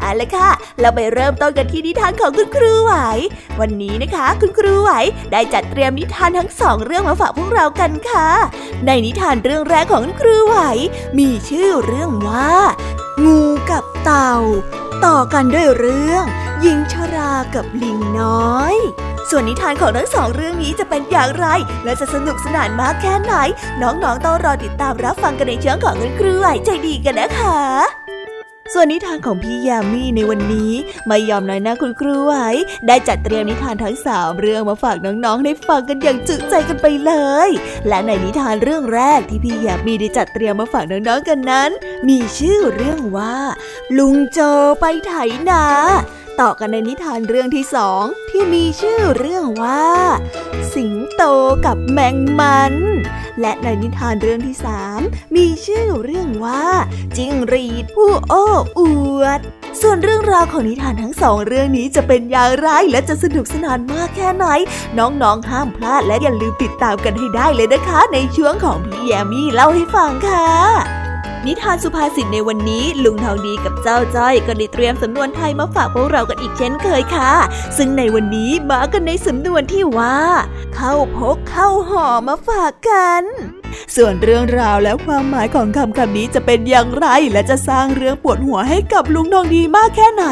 เอาละค่ะ เราไปเริ่มต้นกันที่นิทานของคุณครูไหว วันนี้นะคะ คุณครูไหวได้จัดเตรียมนิทานทั้งสองเรื่องมาฝากพวกเรากันค่ะ ในนิทานเรื่องแรกของคุณครูไหว มีชื่อเรื่องว่า งูกับเต่า ต่อกันด้วยเรื่องหญิงชรากับลิงน้อย ส่วนนิทานของทั้งสองเรื่องนี้จะเป็นอย่างไร และจะสนุกสนานมากแค่ไหน น้องๆต้องรอติดตามรับฟังกันในช่องของคุณครูไหวใจดีกันนะคะ ส่วนนิทานของพี่ยามีในวันนี้ไม่ยอมน้อยหน้าคุณครูไว้ได้จัดเตรียมนิทานทั้งสามเรื่องมาฝากน้องๆได้ฟังกันอย่างจุใจกันไปเลย และในนิทานเรื่องแรกที่พี่ยามีได้จัดเตรียมมาฝากน้องๆกันนั้น มีชื่อเรื่องว่า ลุงโจไปไถนาต่อกันในนิทานเรื่องที่สองที่มีชื่อเรื่องว่า สิงโตกับแมงมัน และในนิทานเรื่องที่สามมีชื่อเรื่องว่าจิ้งรีดผู้โอ้อวด ส่วนเรื่องราวของนิทานทั้งสองเรื่องนี้จะเป็นอย่างไรและจะสนุกสนานมากแค่ไหน น้องๆห้ามพลาดและอย่าลืมติดตามกันให้ได้เลยนะคะ ในช่วงของพี่แยมี่เล่าให้ฟังค่ะ นิทานสุภาษิตในวันนี้ ลุงทองดีกับเจ้าจ้อยก็ได้เตรียมสำนวนไทยมาฝากพวกเรากันอีกเช่นเคยค่ะ ซึ่งในวันนี้มากันในสำนวนที่ว่า เข้าพกเข้าห่อมาฝากกันส่วนเรื่องราวและความหมายของคำคำนี้จะเป็นอย่างไร และจะสร้างเรื่องปวดหัวให้กับลุงทองดีมากแค่ไหน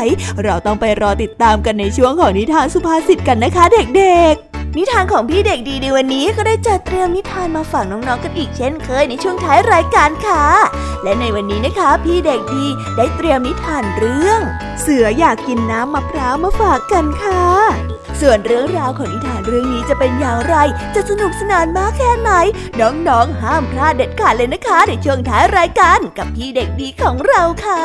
เราต้องไปรอติดตามกันในช่วงของนิทานสุภาษิตกันนะคะเด็กๆ นิทานของพี่เด็กดีในวันนี้ก็ได้จัดเตรียมนิทานมาฝากน้องๆกันอีกเช่นเคยในช่วงท้ายรายการค่ะ และในวันนี้นะคะ พี่เด็กดีได้เตรียมนิทานเรื่อง เสืออยากกินน้ำมะพร้าวมาฝากกันค่ะ ส่วนเรื่องราวของนิทานเรื่องนี้จะเป็นอย่างไร จะสนุกสนานมากแค่ไหน น้องๆห้ามพลาดเด็ดขาดเลยนะคะในช่วงท้ายรายการกับพี่เด็กดีของเราค่ะ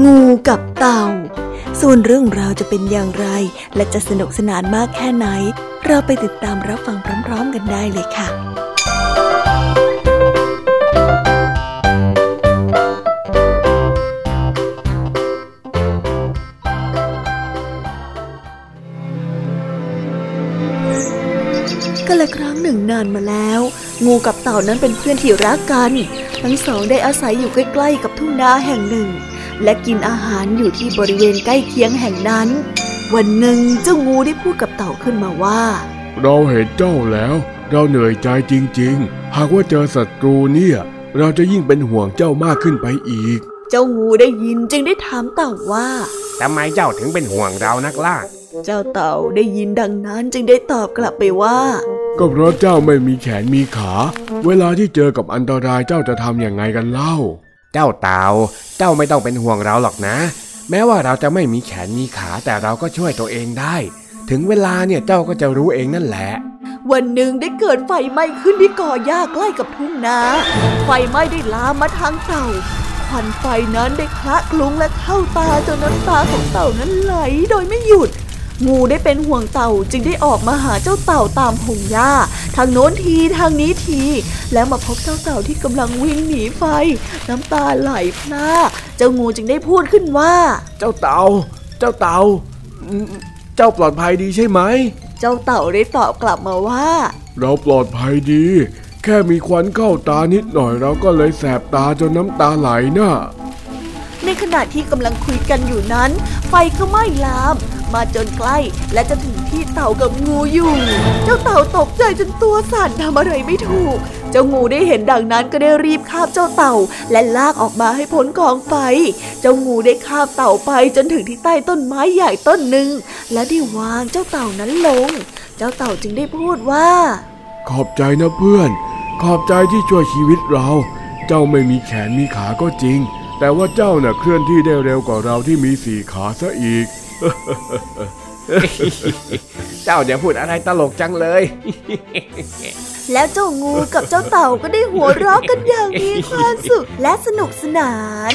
งูกับเต่า ส่วนเรื่องราวจะเป็นอย่างไร และจะสนุกสนานมากแค่ไหน เราไปติดตามรับฟังพร้อมๆกันได้เลยค่ะก็ละครั้งหนึ่งนานมาแล้ว งูกับเต่านั้นเป็นเพื่อนที่รักกัน ทั้งสองได้อาศัยอยู่ใกล้ๆกับทุ่งนาแห่งหนึ่ง และกินอาหารอยู่ที่บริเวณใกล้เคียงแห่งนั้น วันหนึ่งเจ้างูได้พูดกับเต่าขึ้นมาว่า เราเห็นเจ้าแล้ว เราเหนื่อยใจจริง ๆ หากว่าเจอศัตรูเนี่ย เราจะยิ่งเป็นห่วงเจ้ามากขึ้นไปอีก เจ้างูได้ยินจึงได้ถามเต่าว่าทำไมเจ้าถึงเป็นห่วงเรานักล่ะเจ้าเต่าได้ยินดังนั้นจึงได้ตอบกลับไปว่า ก็เพราะเจ้าไม่มีแขนมีขา เวลาที่เจอกับอันตรายเจ้าจะทำอย่างไงกันเล่า เจ้าเตาเจ้าไม่ต้องเป็นห่วงเราหรอกนะ แม้ว่าเราจะไม่มีแขนมีขาแต่เราก็ช่วยตัวเองได้ ถึงเวลาเนี่ยเจ้าก็จะรู้เองนั่นแหละ วันหนึ่งได้เกิดไฟไหม้ขึ้นที่ก่อหญ้าใกล้กับทุ่งนา ไฟไหม้ได้ลามมาทางเต่าควันไฟนั้นได้คละคลุ้งและเข้าตาจนน้ำตาของเต่านั้นไหลโดยไม่หยุด งูได้เป็นห่วงเต่าจึงได้ออกมาหาเจ้าเต่าตามพงหญ้า ทางโน้นทีทางนี้ที แล้วมาพบเจ้าเต่าที่กำลังวิ่งหนีไฟ น้ำตาไหลพล่าเจ้างูจึงได้พูดขึ้นว่า เจ้าเต่า เจ้าเต่า เจ้าปลอดภัยดีใช่ไหม เจ้าเต่าได้ตอบกลับมาว่า เราปลอดภัยดี แค่มีควันเข้าตานิดหน่อยเราก็เลยแสบตาจนน้ำตาไหลนะ่ะ ในขณะที่กำลังคุยกันอยู่นั้น ไฟก็ไหม้ลาม มาจนใกล้และจะถึงที่เต่ากับงูอยู่ เจ้าเต่าตกใจจนตัวสั่นทำอะไรไม่ถูก เจ้างูได้เห็นดังนั้นก็ได้รีบคาบเจ้าเต่า และลากออกมาให้พ้นกองไฟ เจ้างูได้คาบเต่าไปจนถึงที่ใต้ต้นไม้ใหญ่ต้นหนึ่ง และได้วางเจ้าเต่านั้นลง เจ้าเต่าจึงได้พูดว่า ขอบใจนะเพื่อน ขอบใจที่ช่วยชีวิตเรา เจ้าไม่มีแขนมีขาก็จริง แต่ว่าเจ้าน่ะเคลื่อนที่ได้เร็วกว่าเราที่มีสี่ขาซะอีก เจ้าอย่าพูดอะไรตลกจังเลย แล้วเจ้างูกับเจ้าเต่าก็ได้หัวเราะกันอย่างมีความสุขและสนุกสนาน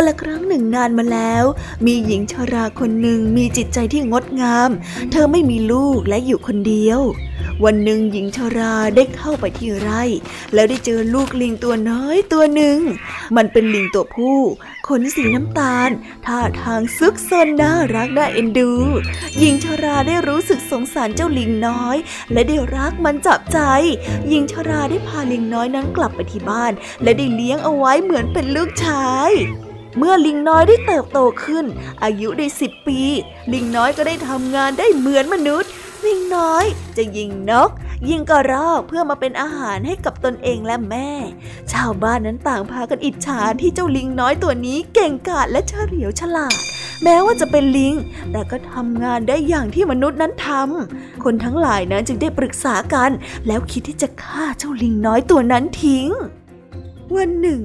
นละครั้งหนึ่งนานมาแล้ว มีหญิงชราคนหนึ่งมีจิตใจที่งดงาม เธอไม่มีลูกและอยู่คนเดียว วันหนึ่งหญิงชราได้เข้าไปที่ไร่ แล้วได้เจอลูกลิงตัวน้อยตัวหนึ่ง มันเป็นลิงตัวผู้ขนสีน้ำตาล ท่าทางซึกซนน่ารักน่าเอ็นดู หญิงชราได้รู้สึกสงสารเจ้าลิงน้อย และได้รักมันจับใจ หญิงชราได้พาลิงน้อยนั้นกลับไปที่บ้าน และได้เลี้ยงเอาไว้เหมือนเป็นลูกชาย เมื่อลิงน้อยได้เติบโตขึ้น อายุได้สิบปี ลิงน้อยก็ได้ทำงานได้เหมือนมนุษย์ ลิงน้อยจะยิงนก ยิงกระรอกเพื่อมาเป็นอาหารให้กับตนเองและแม่ ชาวบ้านนั้นต่างพากันอิจฉาที่เจ้าลิงน้อยตัวนี้เก่งกาจและเฉลียวฉลาด แม้ว่าจะเป็นลิง แต่ก็ทำงานได้อย่างที่มนุษย์นั้นทำคนทั้งหลายนั้นจึงได้ปรึกษากัน แล้วคิดที่จะฆ่าเจ้าลิงน้อยตัวนั้นทิ้ง วันหนึ่ง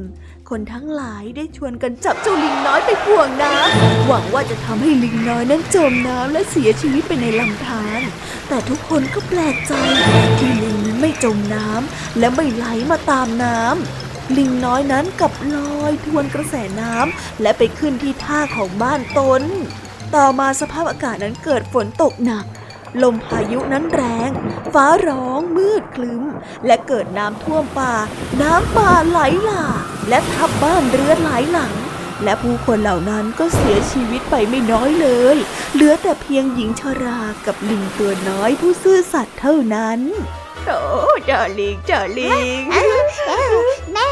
คนทั้งหลายได้ชวนกันจับเจ้าลิงน้อยไปพ่วงน้ำหวังว่าจะทำให้ลิงน้อยนั้นจมน้ำและเสียชีวิตไปในลำธารแต่ทุกคนก็แปลกใจที่ลิงนั้ไม่จมน้ำและไม่ไหลมาตามน้ำลิงน้อยนั้นกับลอยทวนกระแสน้ำและไปขึ้นที่ท่าของบ้านตน ต่อมาสภาพอากาศนั้นเกิดฝนตกหนัก ลมพายุนั้นแรง ฟ้าร้องมืดคลึ้ม และเกิดน้ำท่วมป่า น้ำป่าไหลหลากและทับบ้านเรือนหลายหลัง และผู้คนเหล่านั้นก็เสียชีวิตไปไม่น้อยเลย เหลือแต่เพียงหญิงชรากับลิงตัวน้อยผู้ซื่อสัตย์เท่านั้นโอ้เจ้าลิงเจ้าลิงแม่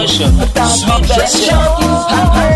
pressure. Sweet pressure.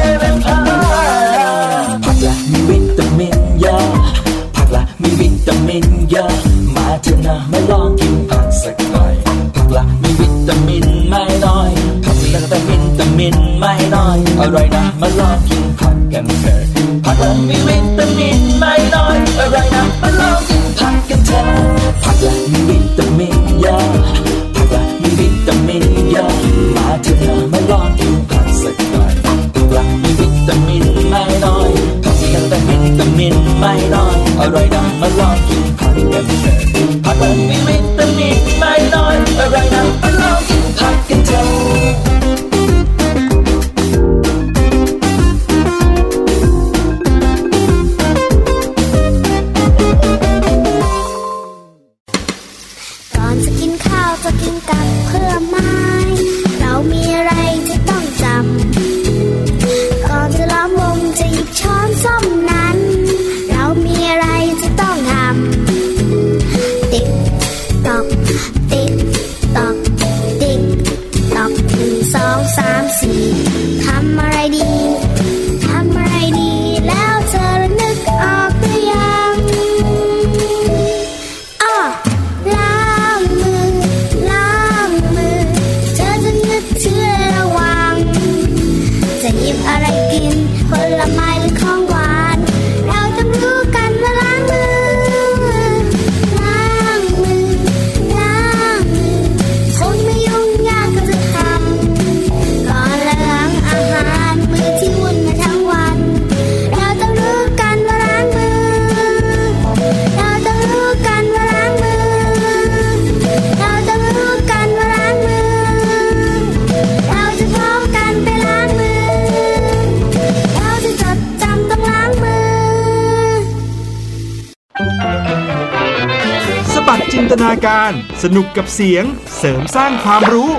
สนุกกับเสียงเสริมสร้างความรู้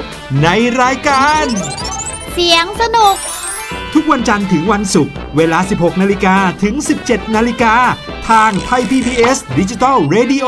ในรายการ เสียงสนุก ทุกวันจันทร์ถึงวันศุกร์เวลา 16 นาฬิกาถึง 17 นาฬิกา ทางไทย PPS ดิจิตอล Radio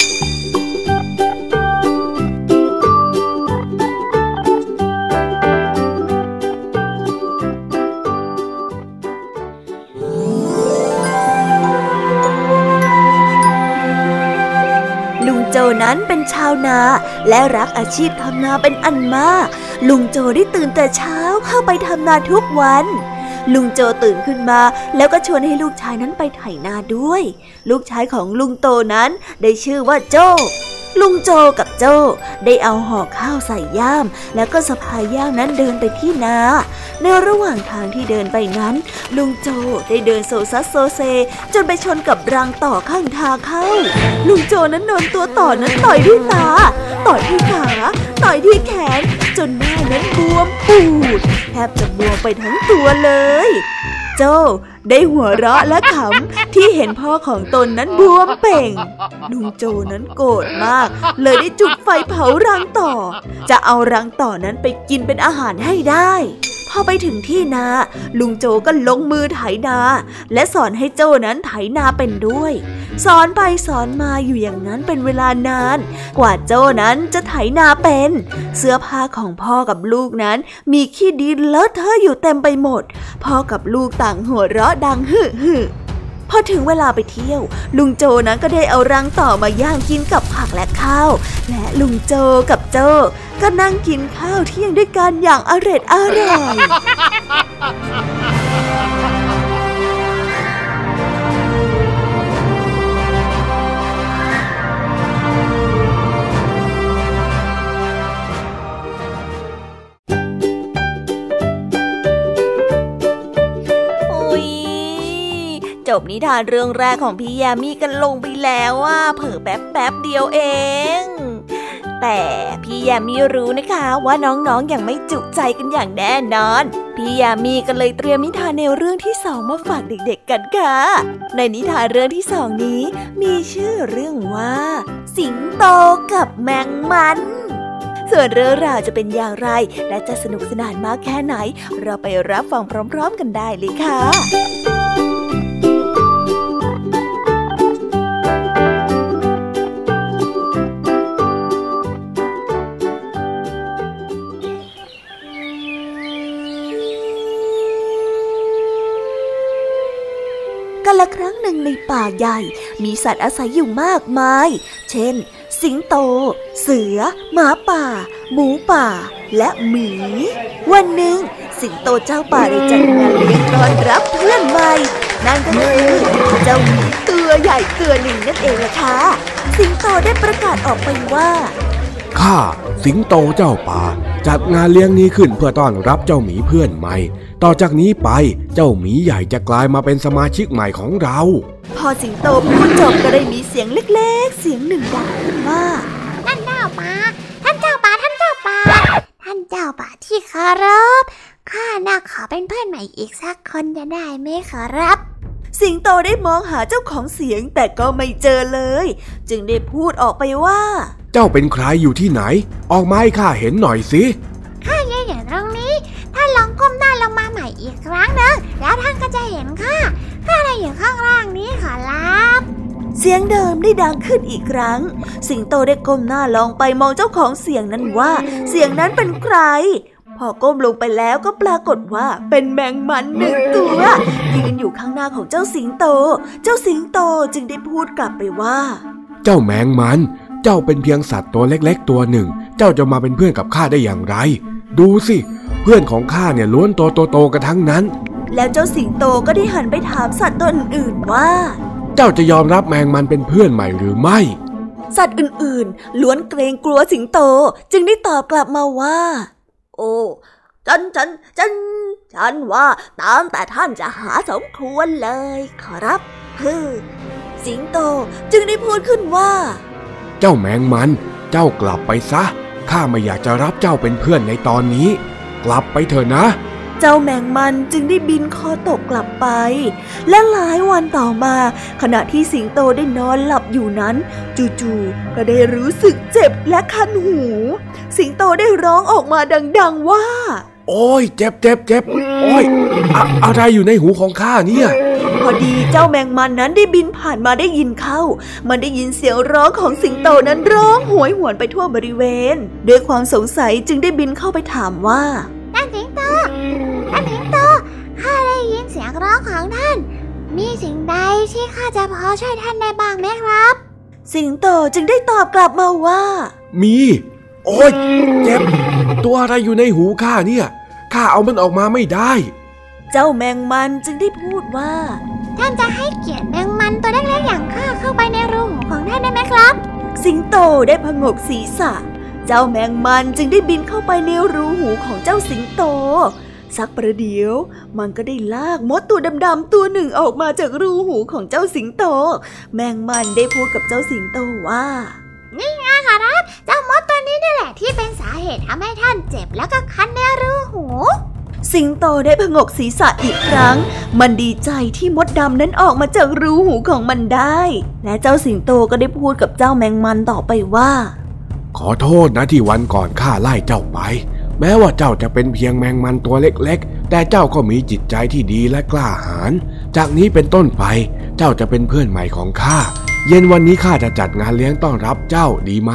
นั้นเป็นชาวนาและรักอาชีพทำนาเป็นอันมาก ลุงโจได้ตื่นแต่เช้าเข้าไปทำนาทุกวัน ลุงโจตื่นขึ้นมาแล้วก็ชวนให้ลูกชายนั้นไปไถนาด้วย ลูกชายของลุงโตนั้นได้ชื่อว่าโจ ลุงโจกับโจได้เอาห่อข้าวใส่ย่าม แล้วก็สะพายย่ามนั้นเดินไปที่นา ในระหว่างทางที่เดินไปนั้น ลุงโจได้เดินโซซัสโซเซ จนไปชนกับรังต่อข้างทางเข้า ลุงโจนั้นโดนตัวต่อนั้นต่อยที่ตา ต่อยที่ขาต่อยที่แขน จนหน้านั้นบวมปูด แทบจะบวมไปทั้งตัวเลย โจ ได้หัวเราะและขำที่เห็นพ่อของตนนั้นบวมเป่ง ลุงโจนั้นโกรธมาก เลยได้จุดไฟเผารังต่อ จะเอารังต่อนั้นไปกินเป็นอาหารให้ได้ พอไปถึงที่นา ลุงโจก็ลงมือไถนา และสอนให้โจนั้นไถนาเป็นด้วย สอนไปสอนมาอยู่อย่างนั้นเป็นเวลานาน กว่าโจนั้นจะไถนาเป็น เสื้อผ้าของพ่อกับลูกนั้น มีขี้ดินเลอะเทอะอยู่เต็มไปหมด พ่อกับลูกต่างหัวเราะดังฮึฮึ พอถึงเวลาไปเที่ยว ลุงโจนั้นก็ได้เอารังต่อมาย่างกินกับผักและข้าว และลุงโจกับโจก็นั่งกินข้าวเที่ยงด้วยกันอย่างอร็ดอร่อย จบนิทานเรื่องแรกของพี่ยามีกันลงไปแล้วว่าเผลอแป๊บแป๊บเดียวเอง แต่พี่ยามีรู้นะคะว่าน้องๆออย่างไม่จุใจกันอย่างแน่นอน พี่ยามีก็เลยเตรียมนิทานแนวเรื่องที่สองมาฝากเด็กๆกันค่ะ ในนิทานเรื่องที่สองนี้ มีชื่อเรื่องว่า สิงโตกับแมงมันส่วนเรื่องราวจะเป็นอย่างไร และจะสนุกสนานมากแค่ไหน เราไปรับฟังพร้อม ๆ กันได้เลยค่ะ ในป่าใหญ่ มีสัตว์อาศัยอยู่มากมาย เช่น สิงโต เสือ หมาป่า หมูป่า และหมี วันหนึ่ง สิงโตเจ้าป่าได้จัดงานเลี้ยงต้อนรับเพื่อนใหม่ นั่นก็คือเจ้าหมีตัวใหญ่ตัวหนึ่งนั่นเองล่ะค่ะ สิงโตได้ประกาศออกไปว่าข้าสิงโตเจ้าป่า จัดงานเลี้ยงนี้ขึ้นเพื่อต้อนรับเจ้าหมีเพื่อนใหม่ ต่อจากนี้ไปเจ้าหมีใหญ่จะกลายมาเป็นสมาชิกใหม่ของเรา พอสิงโตพูดจบก็ได้มีเสียงเล็ก ๆ เสียงหนึ่งดังขึ้นว่าท่านเจ้าป่าท่านเจ้าป่าท่านเจ้าป่าท่านเจ้าป่าที่เคารพข้าน่าขอเป็นเพื่อนใหม่อีกสักคนจะได้ไหมขอรับ สิงโตได้มองหาเจ้าของเสียงแต่ก็ไม่เจอเลย จึงได้พูดออกไปว่า เจ้าเป็นใครอยู่ที่ไหน ออกมาให้ข้าเห็นหน่อยสิ ข้ายืนอยู่ตรงนี้ ท่านลองก้มหน้าลงมาใหม่อีกครั้งหนึ่งแล้วท่านก็จะเห็นข้าข้าได้อยู่ข้างล่างนี้ขอรับ เสียงเดิมได้ดังขึ้นอีกครั้ง สิงโตได้ก้มหน้าลองไปมองเจ้าของเสียงนั้นว่า เสียงนั้นเป็นใครพอก้มลงไปแล้วก็ปรากฏว่าเป็นแมงมันหนึ่งตัวยืนอยู่ข้างหน้าของเจ้าสิงโต เจ้าสิงโตจึงได้พูดกลับไปว่า เจ้าแมงมัน เจ้าเป็นเพียงสัตว์ตัวเล็กๆ ตัวหนึ่ง เจ้าจะมาเป็นเพื่อนกับข้าได้อย่างไร ดูสิ เพื่อนของข้าเนี่ยล้วนโตโตโตๆกันทั้งนั้น แล้วเจ้าสิงโตก็ได้หันไปถามสัตว์ตัวอื่นๆว่า เจ้าจะยอมรับแมงมันเป็นเพื่อนใหม่หรือไม่ สัตว์อื่นๆ ล้วนเกรงกลัวสิงโตจึงได้ตอบกลับมาว่า โอ้ฉันฉันฉันฉันว่าตามแต่ท่านจะหาสมควรเลย ขอรับฮึสิงโตจึงได้พูดขึ้นว่า เจ้าแมงมัน เจ้ากลับไปซะ ข้าไม่อยากจะรับเจ้าเป็นเพื่อนในตอนนี้ กลับไปเถอะนะ เจ้าแมงมันจึงได้บินคอตกกลับไป และหลายวันต่อมา ขณะที่สิงโตได้นอนหลับอยู่นั้น จู่ๆก็ได้รู้สึกเจ็บและคันหู สิงโตได้ร้องออกมาดัง ๆว่า โอ้ย เจ็บเจ็บเจ็บโอ้ยอะอะไรอยู่ในหูของข้าเนี่ย พอดีเจ้าแมงมันนั้นได้บินผ่านมาได้ยินเข้า มันได้ยินเสียงร้องของสิงโตนั้นร้องโหยหวนไปทั่วบริเวณ ด้วยความสงสัยจึงได้บินเข้าไปถามว่าท่านสิงโตท่านสิงโตข้าได้ยินเสียงร้องของท่าน มีสิ่งใดที่ข้าจะพอช่วยท่านได้บ้างไหมครับ สิงโตจึงได้ตอบกลับมาว่า มี โอ้ยเจ็บ ตัวอะไรอยู่ในหูข้าเนี่ยข้าเอามันออกมาไม่ได้ เจ้าแมงมันจึงได้พูดว่า ท่านจะให้เกียรติแมงมันตัวเล็กๆอย่างข้าเข้าไปในรูหูของท่านได้ไหมครับ สิงโตได้พงกศีรษะ เจ้าแมงมันจึงได้บินเข้าไปในรูหูของเจ้าสิงโต สักประเดี๋ยว มันก็ได้ลากมดตัวดำๆตัวหนึ่งออกมาจากรูหูของเจ้าสิงโต แมงมันได้พูดกับเจ้าสิงโตว่านี่ไงขอรับเจ้ามดตัว นี้นี่แหละที่เป็นสาเหตุทำให้ท่านเจ็บแล้วก็คันในรูหู สิงโตได้พงกศีรษะอีกครั้ง มันดีใจที่มดดำนั้นออกมาจากรูหูของมันได้ และเจ้าสิงโตก็ได้พูดกับเจ้าแมงมันต่อไปว่า ขอโทษนะที่วันก่อนข้าไล่เจ้าไป แม้ว่าเจ้าจะเป็นเพียงแมงมันตัวเล็กๆ แต่เจ้าก็มีจิตใจที่ดีและกล้าหาญจากนี้เป็นต้นไปเจ้าจะเป็นเพื่อนใหม่ของข้าเย็นวันนี้ข้าจะจัดงานเลี้ยงต้อนรับเจ้าดีไหม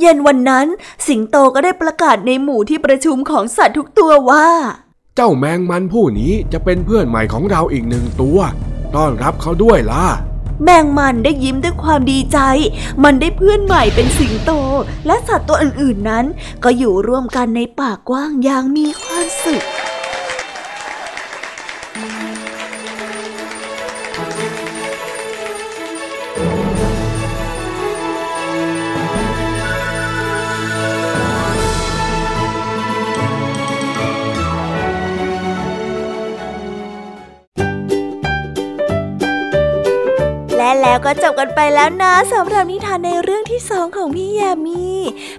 เย็นวันนั้น สิงโตก็ได้ประกาศในหมู่ที่ประชุมของสัตว์ทุกตัวว่า เจ้าแมงมันผู้นี้จะเป็นเพื่อนใหม่ของเราอีกหนึ่งตัว ต้อนรับเขาด้วยล่ะ แมงมันได้ยิ้มด้วยความดีใจ มันได้เพื่อนใหม่เป็นสิงโต และสัตว์ตัวอื่นๆนั้น ก็อยู่ร่วมกันในป่ากว้างอย่างมีความสุข แล้วก็จบกันไปแล้วนะสำหรับนิทานในเรื่องที่สองของพี่ยามี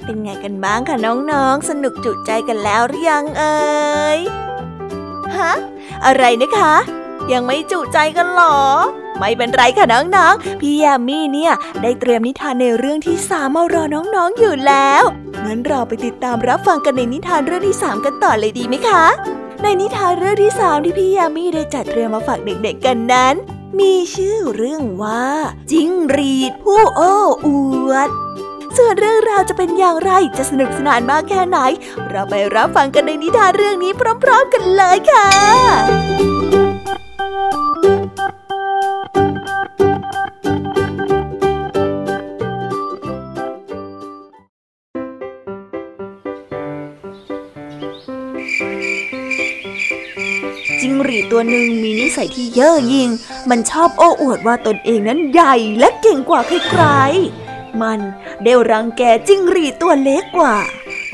เป็นไงกันบ้างคะน้องๆ สนุกจุใจกันแล้วหรือยังเอ่ยฮะอะไรนะคะ ยังไม่จุใจกันหรอ ไม่เป็นไรค่ะน้องๆ พี่ยามีเนี่ย ได้เตรียมนิทานในเรื่องที่สามมารอน้องๆอยู่แล้วงั้นเราไปติดตามรับฟังกันในนิทานเรื่องที่สามกันต่อเลยดีไหมคะ ในนิทานเรื่องที่สามที่พี่ยามีได้จัดเตรียมมาฝากเด็กๆกันนั้น มีชื่อเรื่องว่า จิ้งรีดผู้โอ้อวด ส่วนเรื่องราวจะเป็นอย่างไรจะสนุกสนานมากแค่ไหน เราไปรับฟังกันในนิทานเรื่องนี้พร้อม ๆ กันเลยค่ะ งหรีดตัวหนึ่งมีนิสัยที่เย่อหยิ่ง มันชอบโอ้อวดว่าตนเองนั้นใหญ่และเก่งกว่าใครๆ มันได้รังแกจิ้งหรีดตัวเล็กกว่า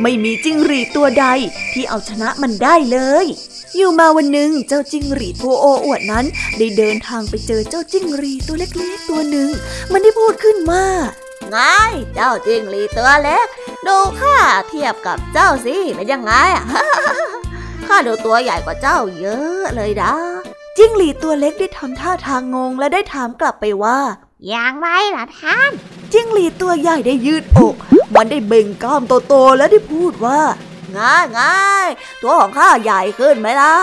ไม่มีจิ้งหรีดตัวใดที่เอาชนะมันได้เลย อยู่มาวันหนึ่งเจ้าจิ้งหรีดผู้โอ้อวดนั้น ได้เดินทางไปเจอเจ้าจิ้งหรีดตัวเล็กๆตัวหนึ่ง มันได้พูดขึ้นว่าไงเจ้าจิ้งหรีดตัวเล็ก ดูข้าเทียบกับเจ้าสิเป็นยังไงอะ ข้าดูตัวใหญ่กว่าเจ้าเยอะเลยนะ จิ้งหรีดตัวเล็กได้ทำท่าทางงงและได้ถามกลับไปว่า อย่างไรล่ะท่าน จิ้งหรีดตัวใหญ่ได้ยืดอก มันได้เบ่งกล้ามโตๆและได้พูดว่าง่ายง่ายตัวของข้าใหญ่ขึ้นไหมล่ะ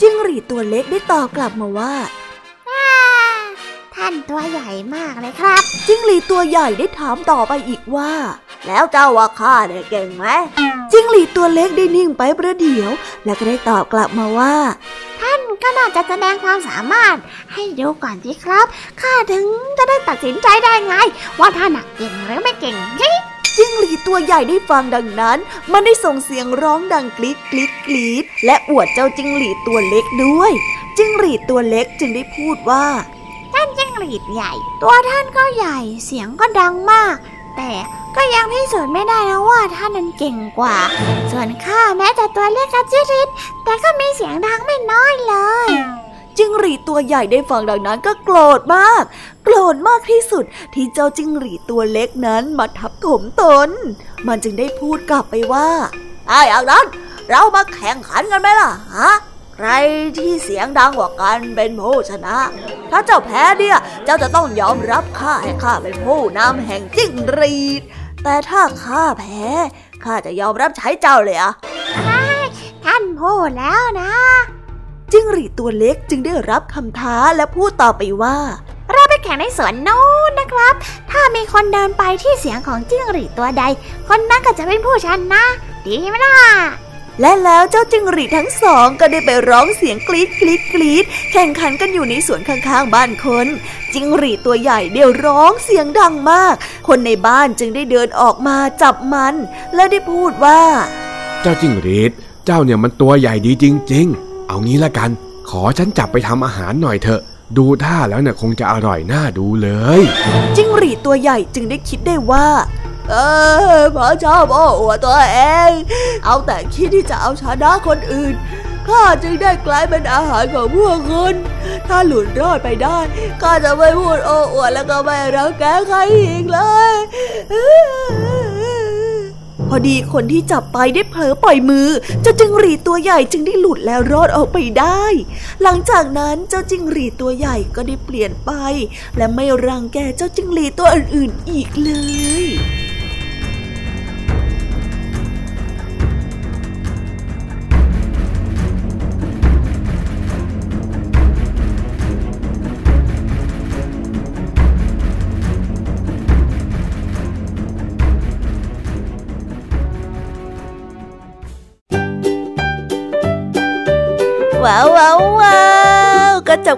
จิ้งหรีดตัวเล็กได้ตอบกลับมาว่า ท่านตัวใหญ่มากเลยครับ จิ้งหรีดตัวใหญ่ได้ถามต่อไปอีกว่า แล้วเจ้าว่าข้าเนี่ยเก่งไหมจิ้งหรีดตัวเล็กได้นิ่งไปประเดี๋ยว แล้วก็ได้ตอบกลับมาว่า ท่านก็น่าจะแสดงความสามารถ ให้ดูก่อนสิครับข้าถึงจะได้ตัดสินใจได้ไง ว่าท่านน่ะเก่งหรือไม่เก่งยี่จิ้งหรีดตัวใหญ่ได้ฟังดังนั้น มันได้ส่งเสียงร้องดังกรีดกรีดกรีดและอวดเจ้าจิ้งหรีดตัวเล็กด้วย จิ้งหรีดตัวเล็กจึงได้พูดว่าเจ้ท่านจิ้ง หรีดใหญ่ ตัวท่านก็ใหญ่เสียงก็ดังมาก แต่ก็ยังพิสูจน์ไม่ได้นะว่าท่านนั้นเก่งกว่า ส่วนข้าแม้แต่ตัวเล็กกระจิริดแต่ก็มีเสียงดังไม่น้อยเลยจิ้งหรีดตัวใหญ่ได้ฟังดังนั้นก็โกรธมาก โกรธมากที่สุดที่เจ้าจิ้งหรีดตัวเล็กนั้นมาทับถมตน มันจึงได้พูดกลับไปว่าไอ้อย่างนั้น เรามาแข่งขันกันไหมล่ะฮะ ใครที่เสียงดังกว่ากันเป็นผู้ชนะ ถ้าเจ้าแพ้เนี่ย เจ้าจะต้องยอมรับข้าให้ข้าเป็นผู้นำแห่งจิ้งหรีด แต่ถ้าข้าแพ้ข้าจะยอมรับใช้เจ้าเลยอะท่านพูดแล้วนะ จิ้งหรีดตัวเล็กจึงได้รับคำท้าและพูดต่อไปว่า เราไปแข่งในสวนโน้นนะครับ ถ้ามีคนเดินไปที่เสียงของจิ้งหรีดตัวใด คนนั้นก็จะเป็นผู้ชนะ ดีไหมล่ะ และแล้วเจ้าจิ้งหรีดทั้งสองก็ได้ไปร้องเสียงกรีดกรีดกรีดแข่งขันกันอยู่ในสวนข้างๆบ้านคนจิ้งหรีดตัวใหญ่เดี๋ยวร้องเสียงดังมาก คนในบ้านจึงได้เดินออกมาจับมัน และได้พูดว่า เจ้าจิ้งหรีดเจ้าเนี่ยมันตัวใหญ่ดีจริง ๆ เอางี้ละกัน ขอฉันจับไปทำอาหารหน่อยเถอะดูท่าแล้วเนี่ยคงจะอร่อยน่าดูเลย จิ้งหรีดตัวใหญ่จึงได้คิดได้ว่า เออพระเจ้าโอ้อวดตัวเอง เอาแต่คิดที่จะเอาชนะคนอื่นข้าจึงได้กลายเป็นอาหารของพวกคุณ ถ้าหลุดรอดไปได้ข้าจะไม่พูดโอ้อวดแล้วก็ไม่รังแกใครอีกเลย พอดีคนที่จับไปได้เผลอปล่อยมือ เจ้าจิงหรีตัวใหญ่จึงได้หลุดแล้วรอดออกไปได้ หลังจากนั้นเจ้าจิงหรีตัวใหญ่ก็ได้เปลี่ยนไป และไม่รังแกเจ้าจิงหรีตัวอื่นๆอีกเลย wow wow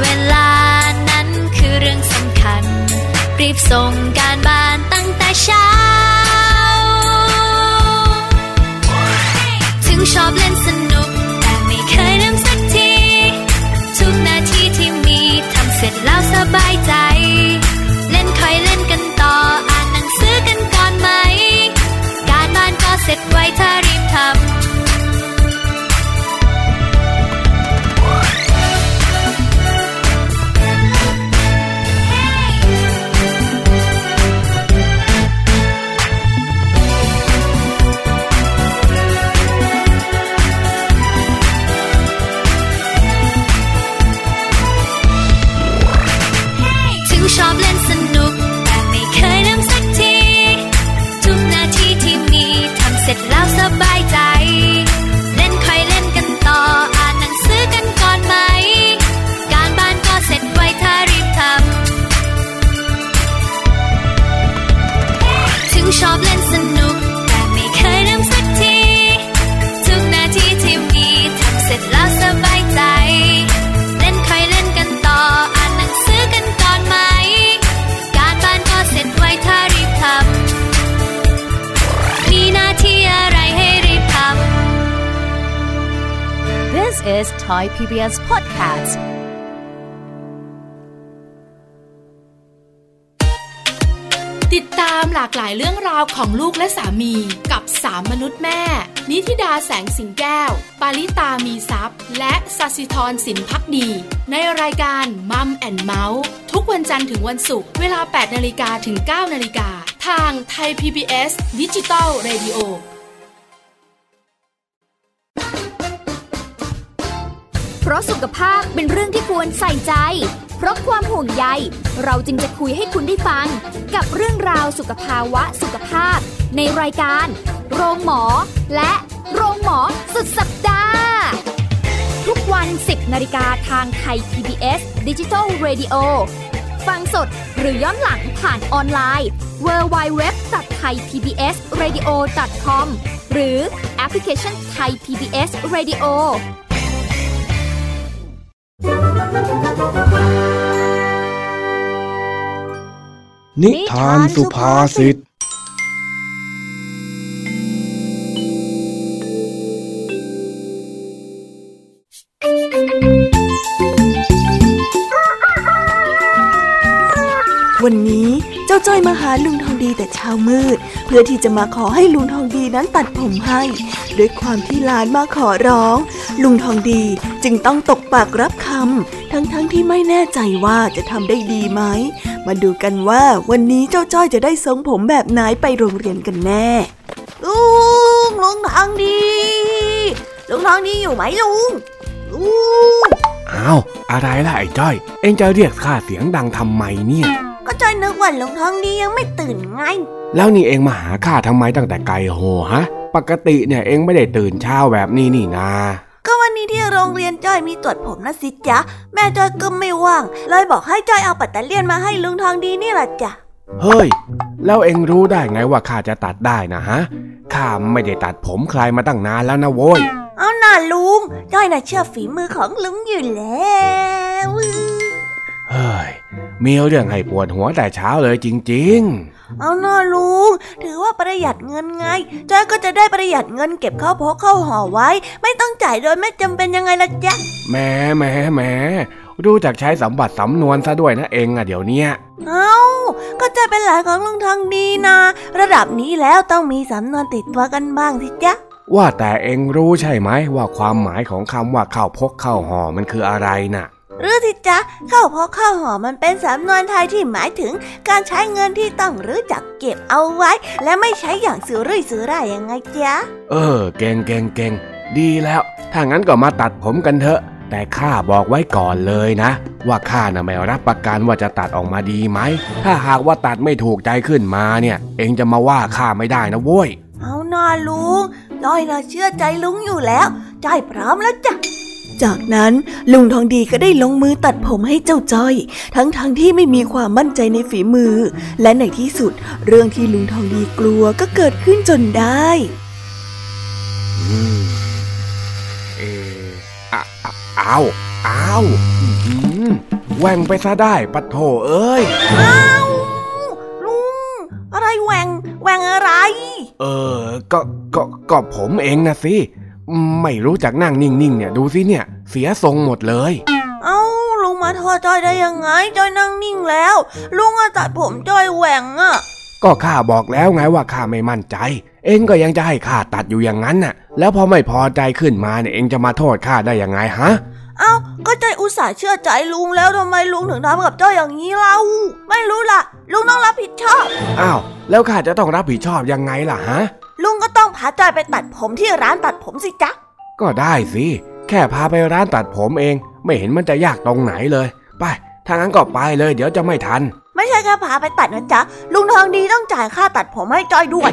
เวลานั้นคือเรื่องสำคัญ รีบส่งการบ้านตั้งแต่เช้า ถึงชอบเล่นสนุก แต่ไม่เคยลืมสักที ทุกนาทีที่มีทำเสร็จแล้วสบายใจ เล่นคอยเล่นกันต่อ อ่านหนังสือกันก่อนไหม การบ้านก็เสร็จไวถ้ารีบทำ is Thai PBS Podcast ติดตามหลากหลายเรื่องราวของลูกและสามีกับสามมนุษย์แม่ นิธิดาแสงสิงแก้ว ปาริตามีซัพ์และสัสิธรสินพักดี ในรายการมัมแอนเมาส์ทุกวันจันทร์ถึงวันศุกร์เวลา 8นาฬิกาถึง 9นาฬิกาทางไทย PBS ดิจิตอล Radio เราะสุขภาพเป็นเรื่องที่ควรใส่ใจ เพราะความห่วงใย เราจึงจะคุยให้คุณได้ฟัง กับเรื่องราวสุขภาวะสุขภาพ ในรายการ โรงหมอ และโรงหมอสุดสัปดาห์ ทุกวัน 10นาฬิกาทางไทย PBS Digital Radio ฟังสดหรือย้อนหลังผ่านออนไลน์ www.thaipbsradio.com หรือแอปพลิเคชัน Thai PBS Radio นิทานสุภาษิต จ้าจ้อยมาหาลุงทองดีแต่เช้ามืด เพื่อที่จะมาขอให้ลุงทองดีนั้นตัดผมให้ ด้วยความที่หลานมาขอร้อง ลุงทองดีจึงต้องตกปากรับคำทั้งๆทที่ไม่แน่ใจว่าจะทำได้ดีไหม มาดูกันว่าวันนี้เจ้าจ้อยจะได้ทรงผมแบบไหนไปโรงเรียนกันแน่ลุงลุงทองดีลุงทองดีอยู่ไหมลุงลุงอ้าวอะไรล่ะไอ้จ้อย เอ็งจะเรียกข้าเสียงดังทำไมเนี่ย ก็จ้อยนึกว่าลุงทองดียังไม่ตื่นไง แล้วนี่เอ็งมาหาข้าทำไมตั้งแต่ไกลโหฮะ ปกติเนี่ยเอ็งไม่ได้ตื่นเช้าแบบนี้นี่นาก็วันนี้ที่โรงเรียนจ้อยมีตรวจผมนะสิจ๊ะ แม่จ้อยก็ไม่ว่าง เลยบอกให้จ้อยเอาปัตเตอร์เลียนมาให้ลุงทองดีนี่แหละจ้ะ เฮ้ย แล้วเอ็งรู้ได้ไงว่าข้าจะตัดได้นะฮะ ข้าไม่ได้ตัดผมใครมาตั้งนานแล้วนะโว้ย เอาหน่าลุง จ้อยน่ะเชื่อฝีมือของลุงอยู่แล้ว เฮ้ยมีเรื่องให้ปวดหัวแต่เช้าเลยจริงเอาหน่าลุง ถือว่าประหยัดเงินไงจ้อยก็จะได้ประหยัดเงินเก็บเข้าพกเข้าห่อไว้ ไม่ต้องจ่ายโดยไม่จำเป็นยังไงล่ะจ๊ะๆแหมแหมแหมรู้จักใช้สมบัติสำนวนซะด้วยนะเอ็งอะเดี๋ยวเนี้ยเอาก็จะเป็นหลานของลุงทองดีนะ ระดับนี้แล้วต้องมีสำนวนติดตัวกันบ้างสิจ๊ะว่าแต่เอ็งรู้ใช่ไหมว่าความหมายของคำว่าข้าวพกข้าวห่อมันคืออะไรน่ะห รือที่จ๊ะข้าวพอข้าวหอมมันเป็นสำนวนไทยที่หมายถึงการใช้เงินที่ต้องรู้จักเก็บเอาไว้ และไม่ใช้อย่างสุรุ่ยสุร่ายยังไงจ๊ะ เออ เก่งเก่งเก่งดีแล้ว ถ้างั้นก็มาตัดผมกันเถอะ แต่ข้าบอกไว้ก่อนเลยนะ ว่าข้าน่ะไม่รับประกันว่าจะตัดออกมาดีไหม ถ้าหากว่าตัดไม่ถูกใจขึ้นมาเนี่ย เอ็งจะมาว่าข้าไม่ได้นะโว้ย เอาหน่าลุงจ้อยน่ะเชื่อใจลุงอยู่แล้วจ้อยพร้อมแล้วจ้ะ จากนั้นลุงทองดีก็ได้ลงมือตัดผมให้เจ้าจ้อย ทั้งๆทที่ไม่มีความมั่นใจในฝีมือ และในที่สุด เรื่องที่ลุงทองดีกลัวก็เกิดขึ้นจนได้อืมเอาเอาอื้อหือแหว่งไปซะได้ปะโถเอ้ยอ้าวลุงอะไรแหวงแหวงอะไร เออก็ก็ก็ผมเองนะสิ ไม่รู้จักนั่งนิ่งๆเนี่ยดูสิเนี่ยเสียทรงหมดเลย เอ้าลุงมาโทษจอยได้ยังไงจอยนั่งนิ่งแล้ว ลุงอะตัดผมจอยแหวงอะก็ข้าบอกแล้วไงว่าข้าไม่มั่นใจ เองก็ยังจะให้ข้าตัดอยู่อย่างนั้นน่ะ แล้วพอไม่พอใจขึ้นมาเนี่ยเองจะมาโทษข้าได้ยังไงฮะเอ้าก็ใจอยอุตส่าห์เชื่อใจลุงแล้วทำไมลุงถึงทำกับจ้อยอย่างนี้เล่าไม่รู้ล่ะ ลุงต้องรับผิดชอบอ้าวแล้วข้าจะต้องรับผิดชอบยังไงล่ะฮะ ลุงก็ต้องพาจอยไปตัดผมที่ร้านตัดผมสิจ๊ะ ก็ได้สิ แค่พาไปร้านตัดผมเอง ไม่เห็นมันจะยากตรงไหนเลย ไปถ้างั้นก็ไปเลย เดี๋ยวจะไม่ทัน ไม่ใช่แค่พาไปตัดนะจ๊ะ ลุงทองดีต้องจ่ายค่าตัดผมให้จอยด้วย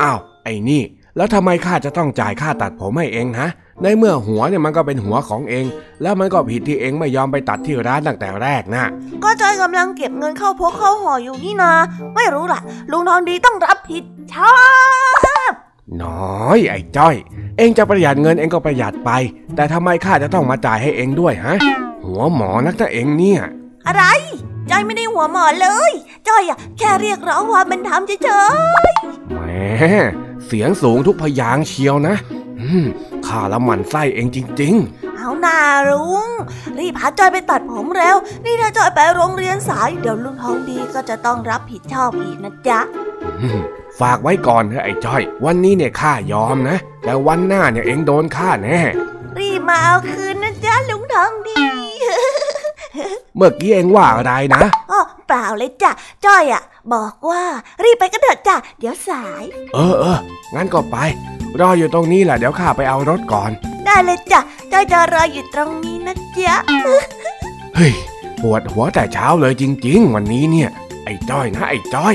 อ้าว ไอ้นี่ แล้วทำไมข้าจะต้องจ่ายค่าตัดผมให้เองฮะ ในเมื่อหัวเนี่ยมันก็เป็นหัวของเอง แล้วมันก็ผิดที่เองไม่ยอมไปตัดที่ร้านตั้งแต่แรกนะก็จอยกำลังเก็บเงินเข้าพกเข้าห่ออยู่นี่นาไม่รู้ล่ะ ลุงทองดีต้องรับผิดชอบน้อยไอ้จ้อย เองจะประหยัดเงินเองก็ประหยัดไป แต่ทำไมข้าจะต้องมาจ่ายให้เองด้วยฮะ หัวหมอนักนะเองเนี่ย อะไรจอยไม่ได้หัวหมอเลยจอยอะแค่เรียกร้องความเป็นธรรมเฉยแหมเสียงสูงทุกพยางค์เชียวนะอืม ข้าละหมันไส้เองจริง ๆ เอาหนาลุงรีบพาจอยไปตัดผมเร็วนี่ถ้าจอยไปโรงเรียนสายเดี๋ยวลุงทองดีก็จะต้องรับผิดชอบอีกนะจ๊ะๆอืมฝากไว้ก่อนเถอะไอ้จ้อย วันนี้เนี่ยข้ายอมนะ แต่วันหน้าเนี่ยเองโดนข้าแน่ รีบมาเอาคืนนะจ๊ะลุงทองดี เมื่อกี้เองว่าอะไรนะอ๋อเปล่าเลยจ้ะจ้อยอะบอกว่า รีบไปกันเถอะจ้ะเดี๋ยวสาย เออเอองั้นก็ไป รออยู่ตรงนี้แหละเดี๋ยวข้าไปเอารถก่อน ได้เลยจ้ะจ้อยจะรออยู่ตรงนี้นะจ๊ะเฮ้ยปวดหัวแต่เช้าเลยจริง ๆ วันนี้เนี่ย ไอ้จ้อยนะไอ้จ้อย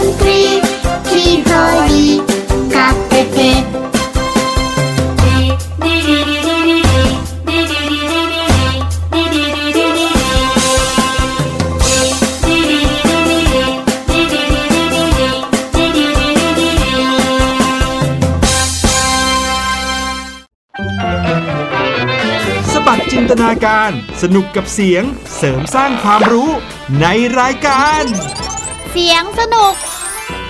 นตรีที่พอดีกับเด็กๆสบัดจินตนาการสนุกกับเสียงเสริมสร้างความรู้ในรายการ เสียงสนุก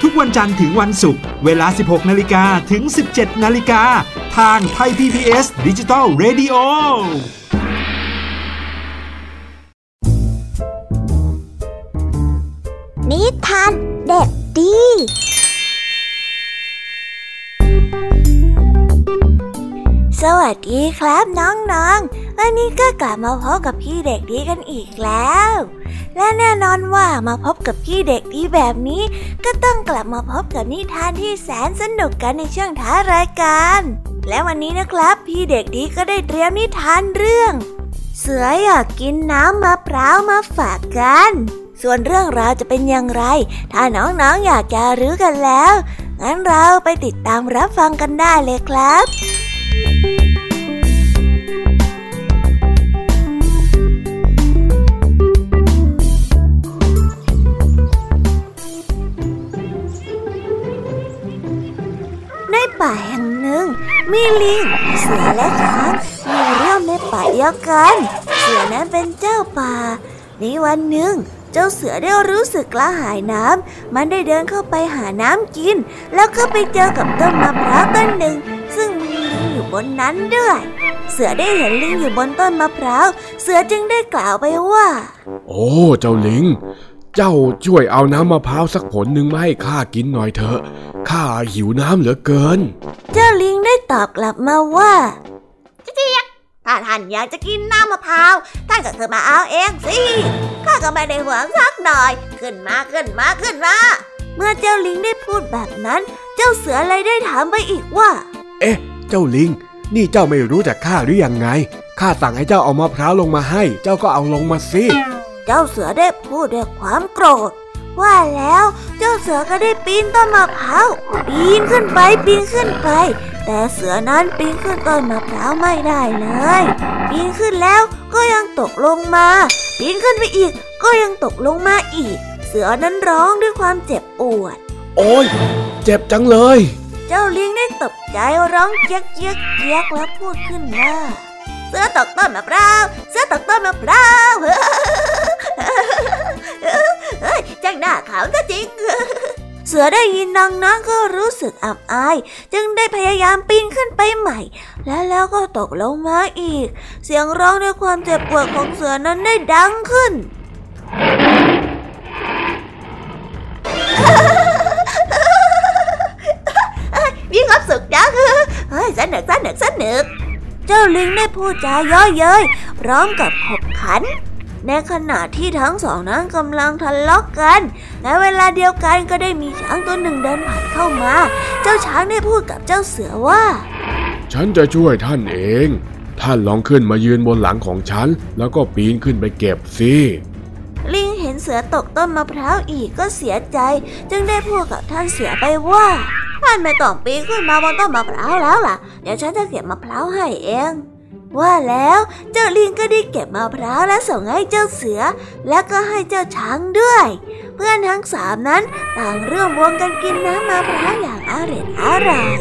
ทุกวันจันทร์ถึงวันศุกร์เวลา 16 นาฬิกาถึง 17 นาฬิกา ทางไทย PPS ดิจิตอล Radio นิทานเด็กดีสวัสดีครับน้องๆ วันนี้ก็กลับมาพบกับพี่เด็กดีกันอีกแล้ว และแน่นอนว่ามาพบกับพี่เด็กดีแบบนี้ ก็ต้องกลับมาพบกับนิทานที่แสนสนุกกันในช่วงท้ายรายการ และวันนี้นะครับ พี่เด็กดีก็ได้เตรียมนิทานเรื่อง เสืออยากกินน้ำมะพร้าวมาฝากกัน ส่วนเรื่องราวจะเป็นอย่างไร ถ้าน้องๆออยากจะรู้กันแล้ว งั้นเราไปติดตามรับฟังกันได้เลยครับ ป่าแห่งหนึ่ง มีลิง เสือและช้างอยู่ร่วมในป่าเดียวกัน เสือนั้นเป็นเจ้าป่า ในวันหนึ่ง เจ้าเสือได้รู้สึกกระหายน้ำมันได้เดินเข้าไปหาน้ำกิน แล้วก็ไปเจอกับต้นมะพร้าวต้นหนึ่ง ซึ่งมีลิงอยู่บนนั้นด้วย เสือได้เห็นลิงอยู่บนต้นมะพร้าว เสือจึงได้กล่าวไปว่า โอ้ เจ้าลิง เจ้าช่วยเอาน้ำมะพร้าวสักผลหนึ่งมาให้ข้ากินหน่อยเถอะข้าหิวน้ำเหลือเกิน เจ้าลิงได้ตอบกลับมาว่าเจี๊ยกถ้าท่านอยากจะกินน้ำมะพร้าวท่านก็เธอมาเอาเองสิข้าก็ไม่ได้หวังสักหน่อย ขึ้นมาขึ้นมาขึ้นมา เมื่อเจ้าลิงได้พูดแบบนั้น เจ้าเสือเลยได้ถามไปอีกว่า เอ๊ะ เจ้าลิง นี่เจ้าไม่รู้จักข้าหรือยังไงข้าสั่งให้เจ้าเอามะพร้าวลงมาให้ เจ้าก็เอาลงมาสิ เจ้าเสือได้พูดด้วยความโกรธ ว่าแล้วเจ้าเสือก็ได้ปีนต้นมะพร้าวปีนขึ้นไปปีนขึ้นไปจแต่เสือนั้นปีนขึ้นต้นมะพร้าวไม่ได้เลย ปีนขึ้นแล้วก็ยังตกลงมา ปีนขึ้นไปอีกก็ยังตกลงมาอีก เสือนั้นร้องด้วยความเจ็บปวด โอ้ยเจ็บจังเลย เจ้าลิงได้ตกใจร้องเจี๊ยกเจี๊ยกเจี๊ยกแล้วพูดขึ้นว่า เสื้อตกต้นมะพร้าวเสื้อตกต้นมะพร้าวเฮ้ยจังหน้าขาวก็จริงเสือได้ยินดังนั้นก็รู้สึกอับอาย จึงได้พยายามปีนขึ้นไปใหม่ และแล้วก็ตกลงมาอีก เสียงร้องด้วยความเจ็บปวดของเสือนั้นได้ดังขึ้นมีความสุขจังเฮ้ยสนุกสนุกสนุก เจ้าลิงได้พูดจาย่อเย้ยพร้อมกับขบขัน ในขณะที่ทั้งสองนั้นกำลังทะเลาะกกันและเวลาเดียวกันก็ได้มีช้างตัวหนึ่งเดินผ่านเข้ามา เจ้าช้างได้พูดกับเจ้าเสือว่า ฉันจะช่วยท่านเอง ท่านลองขึ้นมายืนบนหลังของฉัน แล้วก็ปีนขึ้นไปเก็บสิลิงเห็นเสือตกต้นมะพร้าวอีกก็เสียใจ จึงได้พูดกับท่านเสือไปว่า ท่านไม่ต้องปีนขึ้นมาบนต้นมะพร้าวแล้วล่ะ เดี๋ยวฉันจะเก็บมะพร้าวให้เอง ว่าแล้วเจ้าลิงก็ได้เก็บมะพร้าวและส่งให้เจ้าเสือ และก็ให้เจ้าช้างด้วย เพื่อนทั้งสามนั้นต่างร่วมวงกันกินน้ำมะพร้าวอย่างอร่อยอร่อย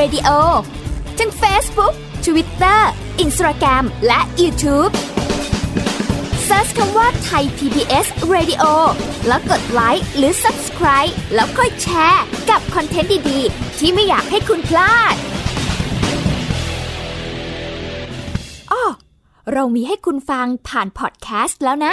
Radio ทั้ง Facebook Twitter Instagram และ YouTube Search คำว่าไทย PBS Radio แล้วกดไลค์หรือ Subscribe แล้วค่อยแชร์ กับคอนเทนต์ดี ๆ ที่ไม่อยากให้คุณพลาดอ้อเรามีให้คุณฟังผ่านพอดแคสต์แล้วนะ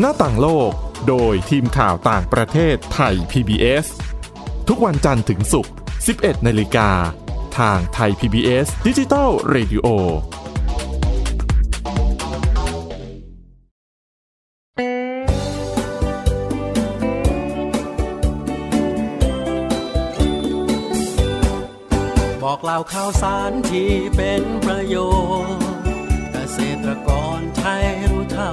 หน้าต่างโลก โดยทีมข่าวต่างประเทศไทย PBS ทุกวันจันทร์ถึงศุกร์ 11 นาฬิกา ทางไทย PBS ดิจิ t a l Radio บอกเล่าข่าวสารที่เป็นประโยชน์ เกษตรกรไทยรู้เท่า